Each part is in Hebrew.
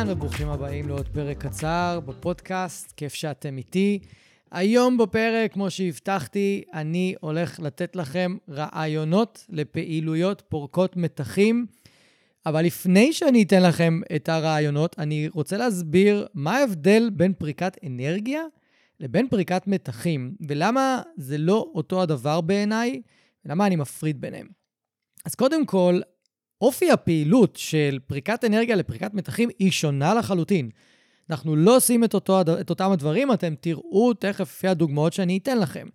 אהלן וברוכים הבאים לעוד פרק קצר בפודקאסט, כיף שאתם איתי. היום בפרק, כמו שהבטחתי, אני הולך לתת לכם רעיונות לפעילויות פורקות מתחים. אבל לפני שאני אתן לכם את הרעיונות, אני רוצה להסביר מה ההבדל בין פריקת אנרגיה לבין פריקת מתחים, ולמה זה לא אותו הדבר בעיניי, ולמה אני מפריד ביניהם. אז קודם כל, אופי הפעילות של פריקת אנרגיה לפריקת מתחים היא שונה לחלוטין. אנחנו לא עושים את, אותו, את אותם הדברים, אתם תראו תכף לפי הדוגמאות שאני אתן לכם.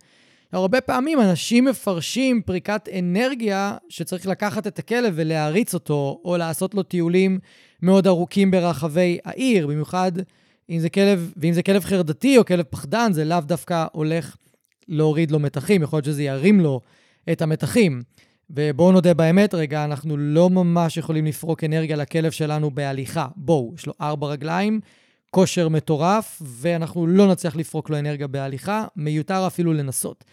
הרבה פעמים אנשים מפרשים פריקת אנרגיה שצריך לקחת את הכלב ולהריץ אותו, או לעשות לו טיולים מאוד ארוכים ברחבי העיר, במיוחד אם זה כלב, ואם זה כלב חרדתי או כלב פחדן, זה לאו דווקא הולך להוריד לו מתחים, יכול להיות שזה ירים לו את המתחים. ובואו נודה באמת רגע, אנחנו לא ממש יכולים לפרוק אנרגיה לכלב שלנו בהליכה. בואו, יש לו ארבע רגליים, כושר מטורף, ואנחנו לא נצליח לפרוק לו אנרגיה בהליכה, מיותר אפילו לנסות.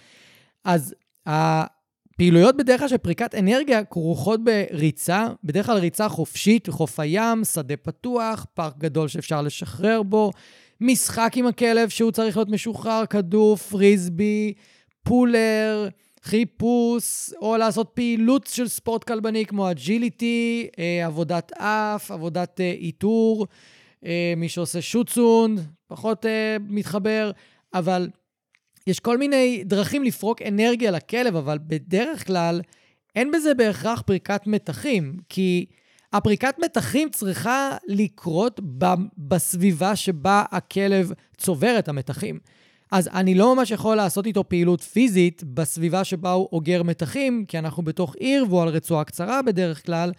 אז הפעילויות בדרך כלל של פריקת אנרגיה כרוכות בריצה, בדרך כלל ריצה חופשית, חוף הים, שדה פתוח, פארק גדול שאפשר לשחרר בו, משחק עם הכלב שהוא צריך להיות משוחרר, כדור, פריסבי, puller, חיפוש, או לעשות פעילות של ספורט כלבני כמו agility, אה, עבודת אף, עבודת אה, איתור, אה, מי שעושה שוטסונד, פחות מתחבר, אבל יש כל מיני דרכים לפרוק אנרגיה לכלב, אבל בדרך כלל אין בזה בהכרח פריקת מתחים, כי הפריקת מתחים צריכה לקרות בסביבה שבה הכלב צובר את המתחים. אז אני לא ממש יכול לעשות איתו פעילות פיזית בסביבה שבה הוא אוגר מתחים, כי אנחנו בתוך עיר והוא על רצועה קצרה בדרך כלל,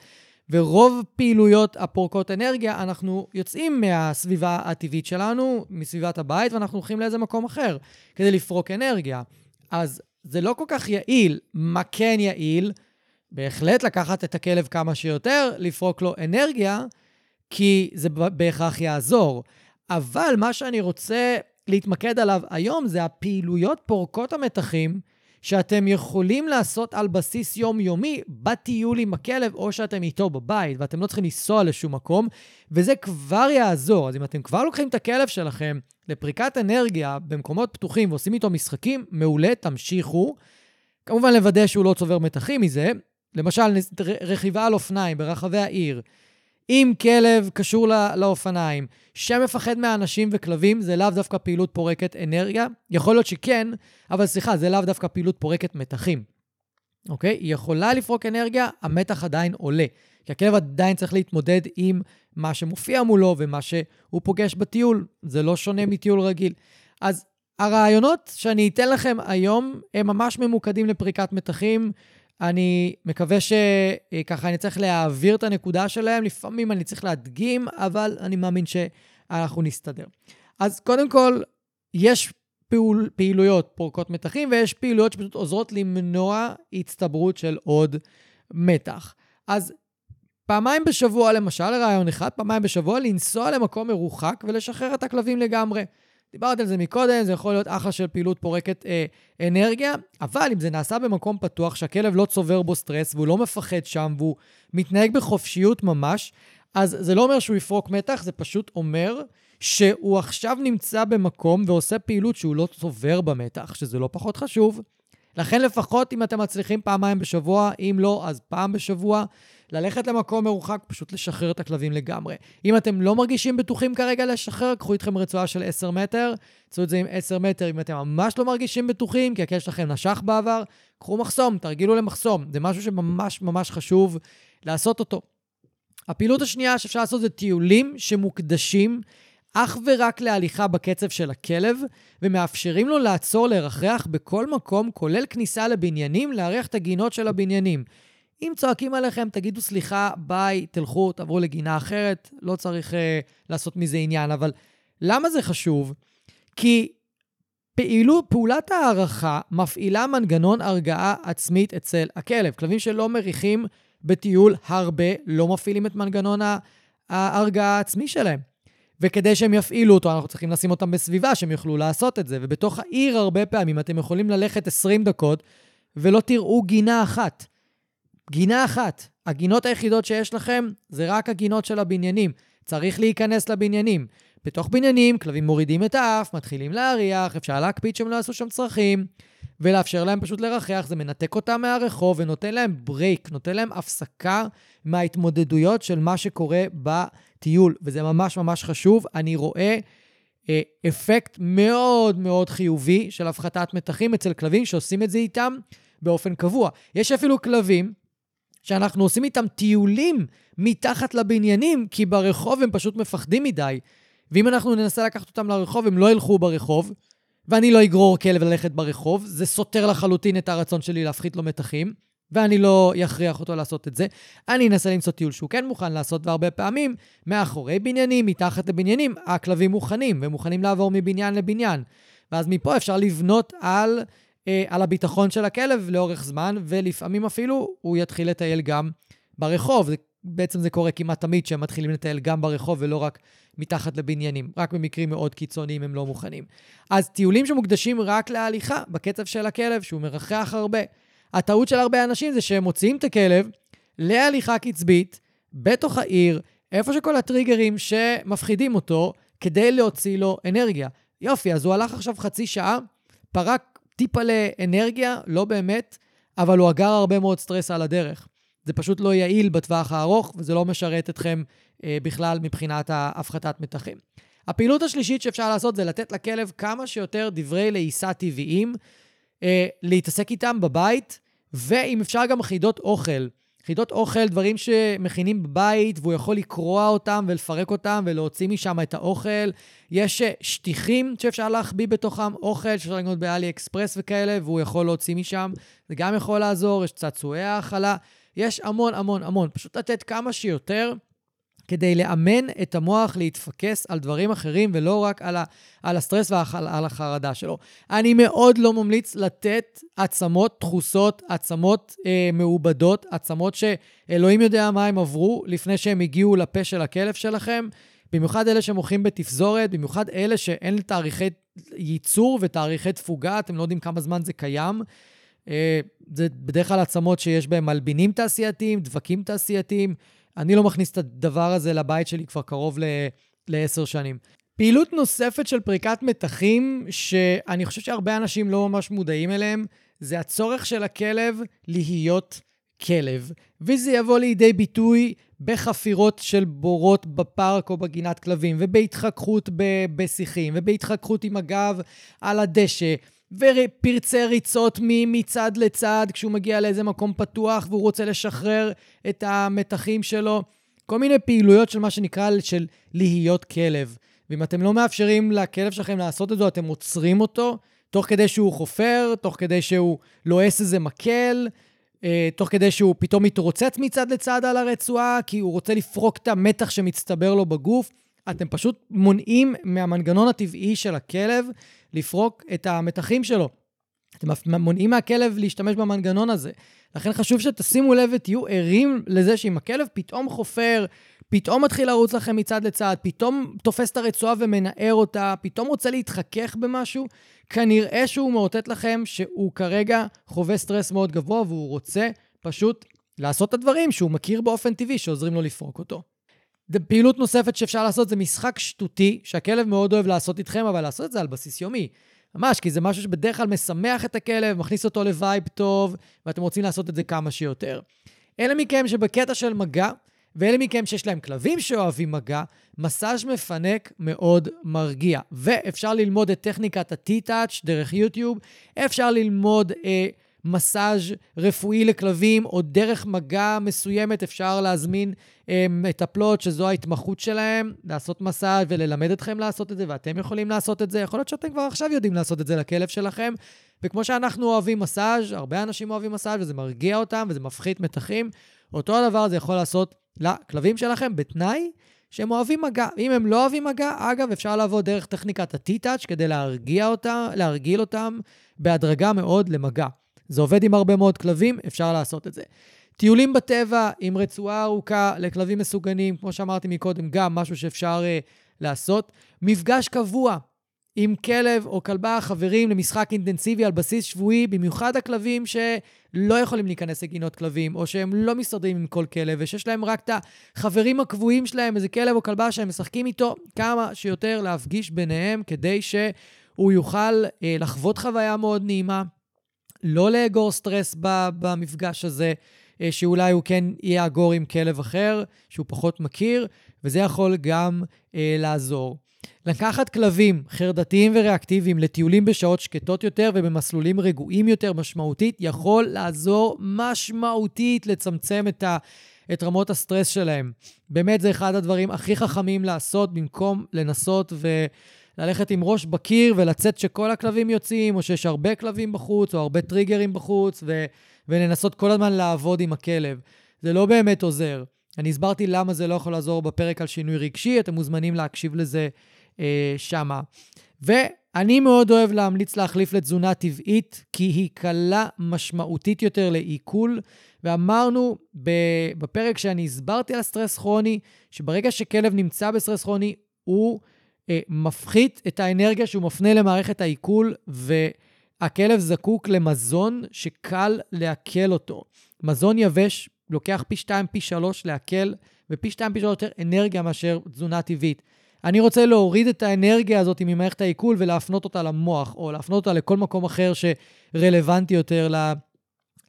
ורוב פעילויות הפורקות אנרגיה, אנחנו יוצאים מהסביבה הטבעית שלנו, מסביבת הבית, ואנחנו הולכים לאיזה מקום אחר כדי לפרוק אנרגיה. אז זה לא כל כך יעיל. מה כן יעיל? בהחלט לקחת את הכלב כמה שיותר, לפרוק לו אנרגיה, כי זה בהכרח יעזור. אבל מה שאני רוצה להתמקד עליו היום זה הפעילויות פורקות המתחים שאתם יכולים לעשות על בסיס יומיומי בטיול עם הכלב, או שאתם איתו בבית, ואתם לא צריכים לנסוע לשום מקום, וזה כבר יעזור. אז אם אתם כבר לוקחים את הכלב שלכם לפריקת אנרגיה במקומות פתוחים ועושים איתו משחקים, מעולה, תמשיכו. כמובן לוודא שהוא לא צובר מתחים מזה. למשל, רכיבה על אופניים ברחבי העיר. אם כלב קשור לא, לאופניים, שמפחד מאנשים וכלבים, זה לאו דווקא פעילות פורקת אנרגיה. יכול להיות שכן, אבל סליחה, זה לאו דווקא פעילות פורקת מתחים. אוקיי? היא יכולה לפרוק אנרגיה, המתח עדיין עולה. כי הכלב עדיין צריך להתמודד עם מה שמופיע מולו ומה שהוא פוגש בטיול. זה לא שונה מטיול רגיל. אז הרעיונות שאני אתן לכם היום הם ממש ממוקדים לפריקת מתחים. אני מקווה שככה אני צריך להעביר את הנקודה שלהם. לפעמים אני צריך להדגים, אבל אני מאמין שאנחנו נסתדר. אז קודם כל, יש פעול, פעילויות פורקות מתחים, ויש פעילויות שפשוט עוזרות למנוע הצטברות של עוד מתח. אז פעמיים בשבוע, למשל, רעיון אחד, פעמיים בשבוע, לנסוע למקום מרוחק ולשחרר את הכלבים לגמרי. דיברתי על זה מקודם, זה יכול להיות אחלה של פעילות פורקת אה, אנרגיה, אבל אם זה נעשה במקום פתוח, שהכלב לא צובר בו סטרס והוא לא מפחד שם והוא מתנהג בחופשיות ממש, אז זה לא אומר שהוא יפרוק מתח, זה פשוט אומר שהוא עכשיו נמצא במקום ועושה פעילות שהוא לא צובר במתח, שזה לא פחות חשוב. לכן לפחות אם אתם מצליחים פעמיים בשבוע, אם לא, אז פעם בשבוע, ללכת למקום מרוחק, פשוט לשחרר את הכלבים לגמרי. אם אתם לא מרגישים בטוחים כרגע לשחרר, קחו איתכם רצועה של 10 מטר, צאו את זה עם 10 מטר אם אתם ממש לא מרגישים בטוחים, כי הכלב שלכם נשך בעבר, קחו מחסום, תרגילו למחסום. זה משהו שממש ממש חשוב לעשות אותו. הפעילות השנייה שאפשר לעשות זה טיולים שמוקדשים אך ורק להליכה בקצב של הכלב, ומאפשרים לו לעצור לרחרח בכל מקום, כולל כניסה לבניינים, לארח את הגינות של הבניינים. אם צועקים עליכם, תגידו סליחה, ביי, תלכו, תעברו לגינה אחרת, לא צריך uh, לעשות מזה עניין. אבל למה זה חשוב? כי פעילו, פעולת ההערכה מפעילה מנגנון הרגעה עצמית אצל הכלב. כלבים שלא מריחים בטיול הרבה לא מפעילים את מנגנון ההרגעה העצמי שלהם. וכדי שהם יפעילו אותו, אנחנו צריכים לשים אותם בסביבה שהם יוכלו לעשות את זה. ובתוך העיר הרבה פעמים אתם יכולים ללכת 20 דקות ולא תראו גינה אחת. גינה אחת. הגינות היחידות שיש לכם זה רק הגינות של הבניינים. צריך להיכנס לבניינים. בתוך בניינים, כלבים מורידים את האף, מתחילים להריח, אפשר להקפיד שהם לא יעשו שם צרכים, ולאפשר להם פשוט לרחח. זה מנתק אותם מהרחוב ונותן להם ברייק, נותן להם הפסקה מההתמודדויות של מה שקורה בטיול, וזה ממש ממש חשוב. אני רואה אה, אפקט מאוד מאוד חיובי של הפחתת מתחים אצל כלבים שעושים את זה איתם באופן קבוע. יש אפילו כלבים שאנחנו עושים איתם טיולים מתחת לבניינים, כי ברחוב הם פשוט מפחדים מדי. ואם אנחנו ננסה לקחת אותם לרחוב, הם לא ילכו ברחוב, ואני לא אגרור כלב ללכת ברחוב, זה סותר לחלוטין את הרצון שלי להפחית לו מתחים, ואני לא אכריח אותו לעשות את זה. אני אנסה למצוא טיול שהוא כן מוכן לעשות, והרבה פעמים, מאחורי בניינים, מתחת לבניינים, הכלבים מוכנים, והם מוכנים לעבור מבניין לבניין. ואז מפה אפשר לבנות על, אה, על הביטחון של הכלב לאורך זמן, ולפעמים אפילו הוא יתחיל לטייל גם ברחוב. זה, בעצם זה קורה כמעט תמיד שהם מתחילים לטייל גם ברחוב ולא רק מתחת לבניינים. רק במקרים מאוד קיצוניים הם לא מוכנים. אז טיולים שמוקדשים רק להליכה בקצב של הכלב, שהוא מרחח הרבה. הטעות של הרבה אנשים זה שהם מוציאים את הכלב להליכה קצבית בתוך העיר, איפה שכל הטריגרים שמפחידים אותו, כדי להוציא לו אנרגיה. יופי, אז הוא הלך עכשיו חצי שעה, פרק טיפה לאנרגיה, לא באמת, אבל הוא אגר הרבה מאוד סטרס על הדרך. זה פשוט לא יעיל בטווח הארוך, וזה לא משרת אתכם אה, בכלל מבחינת ההפחתת מתחים. הפעילות השלישית שאפשר לעשות זה לתת לכלב כמה שיותר דברי לעיסה טבעיים, אה, להתעסק איתם בבית, ואם אפשר גם חידות אוכל. חידות אוכל, דברים שמכינים בבית, והוא יכול לקרוע אותם ולפרק אותם ולהוציא משם את האוכל. יש אה, שטיחים שאפשר להחביא בתוכם אוכל, שאפשר לקנות באלי אקספרס וכאלה, והוא יכול להוציא משם. זה גם יכול לעזור, יש צעצועי האכלה. יש המון המון המון. פשוט לתת כמה שיותר כדי לאמן את המוח להתפקס על דברים אחרים ולא רק על, ה, על הסטרס ועל החרדה שלו. אני מאוד לא ממליץ לתת עצמות דחוסות, עצמות אה, מעובדות, עצמות שאלוהים יודע מה הם עברו לפני שהם הגיעו לפה של הכלב שלכם. במיוחד אלה שמוכרים בתפזורת, במיוחד אלה שאין תאריכי ייצור ותאריכי תפוגה, אתם לא יודעים כמה זמן זה קיים. אה, זה בדרך כלל עצמות שיש בהן מלבינים תעשייתיים, דבקים תעשייתיים. אני לא מכניס את הדבר הזה לבית שלי כבר קרוב לעשר שנים. פעילות נוספת של פריקת מתחים, שאני חושב שהרבה אנשים לא ממש מודעים אליהם, זה הצורך של הכלב להיות כלב. וזה יבוא לידי ביטוי בחפירות של בורות בפארק או בגינת כלבים, ובהתחככות בשיחים, ובהתחככות עם הגב על הדשא, ופרצי ריצות מצד לצד כשהוא מגיע לאיזה מקום פתוח והוא רוצה לשחרר את המתחים שלו. כל מיני פעילויות של מה שנקרא של להיות כלב. ואם אתם לא מאפשרים לכלב שלכם לעשות את זה, אתם עוצרים אותו, תוך כדי שהוא חופר, תוך כדי שהוא לועס איזה מקל, אה, תוך כדי שהוא פתאום מתרוצץ מצד לצד על הרצועה, כי הוא רוצה לפרוק את המתח שמצטבר לו בגוף. אתם פשוט מונעים מהמנגנון הטבעי של הכלב לפרוק את המתחים שלו. אתם מונעים מהכלב להשתמש במנגנון הזה. לכן חשוב שתשימו לב ותהיו ערים לזה שאם הכלב פתאום חופר, פתאום מתחיל לרוץ לכם מצד לצד, פתאום תופס את הרצועה ומנער אותה, פתאום רוצה להתחכך במשהו, כנראה שהוא מאותת לכם שהוא כרגע חווה סטרס מאוד גבוה והוא רוצה פשוט לעשות את הדברים שהוא מכיר באופן טבעי שעוזרים לו לפרוק אותו. פעילות נוספת שאפשר לעשות זה משחק שטותי, שהכלב מאוד אוהב לעשות איתכם, אבל לעשות את זה על בסיס יומי. ממש, כי זה משהו שבדרך כלל משמח את הכלב, מכניס אותו לווייב טוב, ואתם רוצים לעשות את זה כמה שיותר. אלה מכם שבקטע של מגע, ואלה מכם שיש להם כלבים שאוהבים מגע, מסאז' מפנק מאוד מרגיע. ואפשר ללמוד את טכניקת ה-T-Touch דרך יוטיוב, אפשר ללמוד אה, מסאז' רפואי לכלבים, או דרך מגע מסוימת אפשר להזמין אה, מטפלות, שזו ההתמחות שלהם, לעשות מסאז' וללמד אתכם לעשות את זה, ואתם יכולים לעשות את זה. יכול להיות שאתם כבר עכשיו יודעים לעשות את זה לכלב שלכם. וכמו שאנחנו אוהבים מסאז', הרבה אנשים אוהבים מסאז', וזה מרגיע אותם וזה מפחית מתחים, אותו הדבר זה יכול לעשות לכלבים שלכם בתנאי שהם אוהבים מגע. אם הם לא אוהבים מגע, אגב, אפשר לעבוד דרך טכניקת ה-T-Touch כדי להרגיע אותם, להרגיל אותם בהדרגה מאוד למגע. זה עובד עם הרבה מאוד כלבים, אפשר לעשות את זה. טיולים בטבע עם רצועה ארוכה לכלבים מסוגנים, כמו שאמרתי מקודם, גם משהו שאפשר uh, לעשות. מפגש קבוע עם כלב או כלבה חברים למשחק אינטנסיבי על בסיס שבועי, במיוחד הכלבים שלא יכולים להיכנס לגינות כלבים, או שהם לא מסתדרים עם כל כלב, ושיש להם רק את החברים הקבועים שלהם, איזה כלב או כלבה שהם משחקים איתו, כמה שיותר להפגיש ביניהם, כדי שהוא יוכל אה, לחוות חוויה מאוד נעימה, לא לאגור סטרס במפגש הזה, אה, שאולי הוא כן יאגור עם כלב אחר, שהוא פחות מכיר, וזה יכול גם אה, לעזור. לקחת כלבים חרדתיים וריאקטיביים לטיולים בשעות שקטות יותר ובמסלולים רגועים יותר משמעותית, יכול לעזור משמעותית לצמצם את, ה, את רמות הסטרס שלהם. באמת, זה אחד הדברים הכי חכמים לעשות במקום לנסות וללכת עם ראש בקיר ולצאת שכל הכלבים יוצאים, או שיש הרבה כלבים בחוץ, או הרבה טריגרים בחוץ, ו, ולנסות כל הזמן לעבוד עם הכלב. זה לא באמת עוזר. אני הסברתי למה זה לא יכול לעזור בפרק על שינוי רגשי, אתם מוזמנים להקשיב לזה אה, שמה. ואני מאוד אוהב להמליץ להחליף לתזונה טבעית, כי היא קלה משמעותית יותר לעיכול. ואמרנו בפרק שאני הסברתי על סטרס כרוני, שברגע שכלב נמצא בסטרס כרוני, הוא מפחית את האנרגיה שהוא מפנה למערכת העיכול, והכלב זקוק למזון שקל לעכל אותו. מזון יבש לוקח פי 2, פי 3 לעכל, ופי 2, פי 3 יותר אנרגיה מאשר תזונה טבעית. אני רוצה להוריד את האנרגיה הזאת ממערכת העיכול ולהפנות אותה למוח, או להפנות אותה לכל מקום אחר שרלוונטי יותר ל,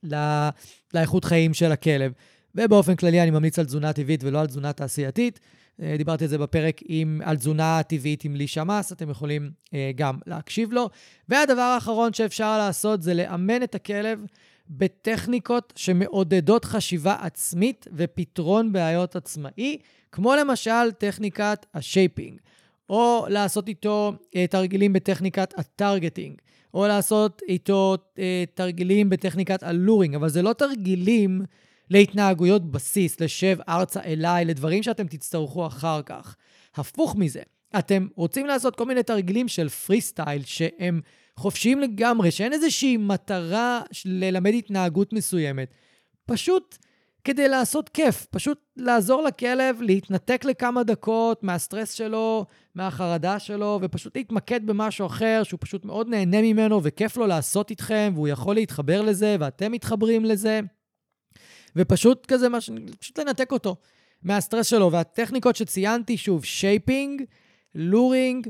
ל, לאיכות חיים של הכלב. ובאופן כללי אני ממליץ על תזונה טבעית ולא על תזונה תעשייתית. אה, דיברתי על זה בפרק עם, על תזונה טבעית עם לישה מס, אתם יכולים אה, גם להקשיב לו. והדבר האחרון שאפשר לעשות זה לאמן את הכלב בטכניקות שמעודדות חשיבה עצמית ופתרון בעיות עצמאי, כמו למשל טכניקת ה shaping, או לעשות איתו אה, תרגילים בטכניקת ה targeting, או לעשות איתו אה, תרגילים בטכניקת ה luring, אבל זה לא תרגילים להתנהגויות בסיס, לשב ארצה אליי, לדברים שאתם תצטרכו אחר כך. הפוך מזה, אתם רוצים לעשות כל מיני תרגילים של פרי סטייל שהם חופשיים לגמרי, שאין איזושהי מטרה ללמד התנהגות מסוימת. פשוט כדי לעשות כיף, פשוט לעזור לכלב להתנתק לכמה דקות מהסטרס שלו, מהחרדה שלו, ופשוט להתמקד במשהו אחר שהוא פשוט מאוד נהנה ממנו וכיף לו לעשות איתכם, והוא יכול להתחבר לזה, ואתם מתחברים לזה. ופשוט כזה, מש... פשוט לנתק אותו מהסטרס שלו. והטכניקות שציינתי, שוב, shaping, luring,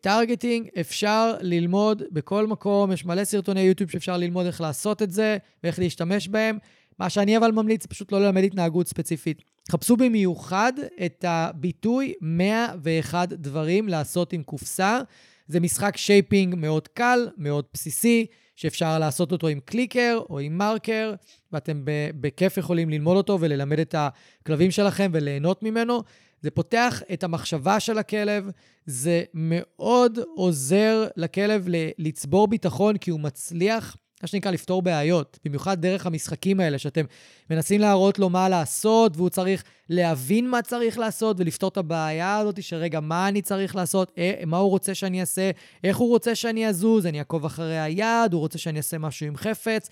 targeting, אפשר ללמוד בכל מקום, יש מלא סרטוני יוטיוב שאפשר ללמוד איך לעשות את זה ואיך להשתמש בהם. מה שאני אבל ממליץ, פשוט לא ללמד התנהגות ספציפית. חפשו במיוחד את הביטוי 101 דברים לעשות עם קופסה. זה משחק shaping מאוד קל, מאוד בסיסי, שאפשר לעשות אותו עם קליקר או עם מרקר, ואתם בכיף יכולים ללמוד אותו וללמד את הכלבים שלכם וליהנות ממנו. זה פותח את המחשבה של הכלב, זה מאוד עוזר לכלב לצבור ביטחון, כי הוא מצליח, מה שנקרא, לפתור בעיות. במיוחד דרך המשחקים האלה, שאתם מנסים להראות לו מה לעשות, והוא צריך להבין מה צריך לעשות ולפתור את הבעיה הזאת, שרגע, מה אני צריך לעשות, אה, מה הוא רוצה שאני אעשה, איך הוא רוצה שאני אזוז, אני אעקוב אחרי היד, הוא רוצה שאני אעשה משהו עם חפץ.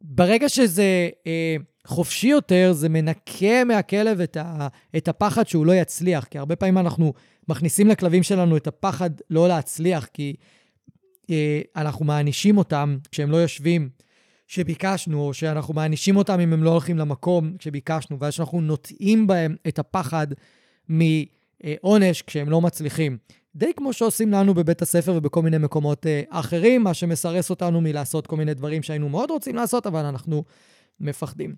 ברגע שזה... אה, חופשי יותר, זה מנקה מהכלב את, ה, את הפחד שהוא לא יצליח. כי הרבה פעמים אנחנו מכניסים לכלבים שלנו את הפחד לא להצליח, כי אנחנו מענישים אותם כשהם לא יושבים שביקשנו, או שאנחנו מענישים אותם אם הם לא הולכים למקום שביקשנו, ואז שאנחנו נוטעים בהם את הפחד מ... אה, עונש כשהם לא מצליחים. די כמו שעושים לנו בבית הספר ובכל מיני מקומות אה, אחרים, מה שמסרס אותנו מלעשות כל מיני דברים שהיינו מאוד רוצים לעשות, אבל אנחנו מפחדים.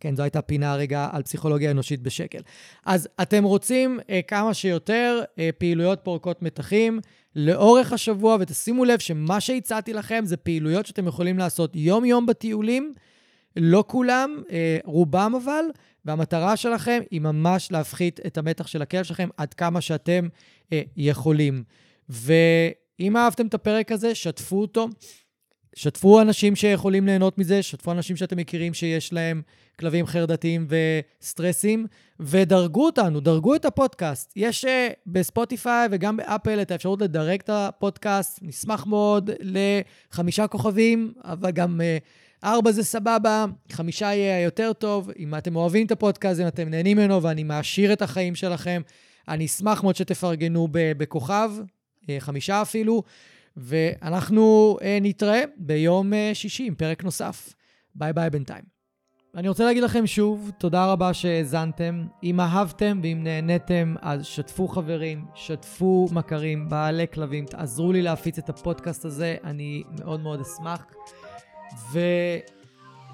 כן, זו הייתה פינה רגע על פסיכולוגיה אנושית בשקל. אז אתם רוצים אה, כמה שיותר אה, פעילויות פורקות מתחים לאורך השבוע, ותשימו לב שמה שהצעתי לכם זה פעילויות שאתם יכולים לעשות יום-יום בטיולים, לא כולם, אה, רובם אבל, והמטרה שלכם היא ממש להפחית את המתח של הכלב שלכם עד כמה שאתם אה, יכולים. ואם אהבתם את הפרק הזה, שתפו אותו. שתפו אנשים שיכולים ליהנות מזה, שתפו אנשים שאתם מכירים שיש להם כלבים חרדתיים וסטרסים, ודרגו אותנו, דרגו את הפודקאסט. יש uh, בספוטיפיי וגם באפל את האפשרות לדרג את הפודקאסט. נשמח מאוד לחמישה כוכבים, אבל גם uh, ארבע זה סבבה, חמישה יהיה יותר טוב. אם אתם אוהבים את הפודקאסט, אם אתם נהנים ממנו ואני מעשיר את החיים שלכם, אני אשמח מאוד שתפרגנו בכוכב, uh, חמישה אפילו. ואנחנו uh, נתראה ביום uh, שישי עם פרק נוסף. ביי ביי בינתיים. אני רוצה להגיד לכם שוב, תודה רבה שהאזנתם. אם אהבתם ואם נהניתם, אז שתפו חברים, שתפו מכרים, בעלי כלבים, תעזרו לי להפיץ את הפודקאסט הזה, אני מאוד מאוד אשמח. ו...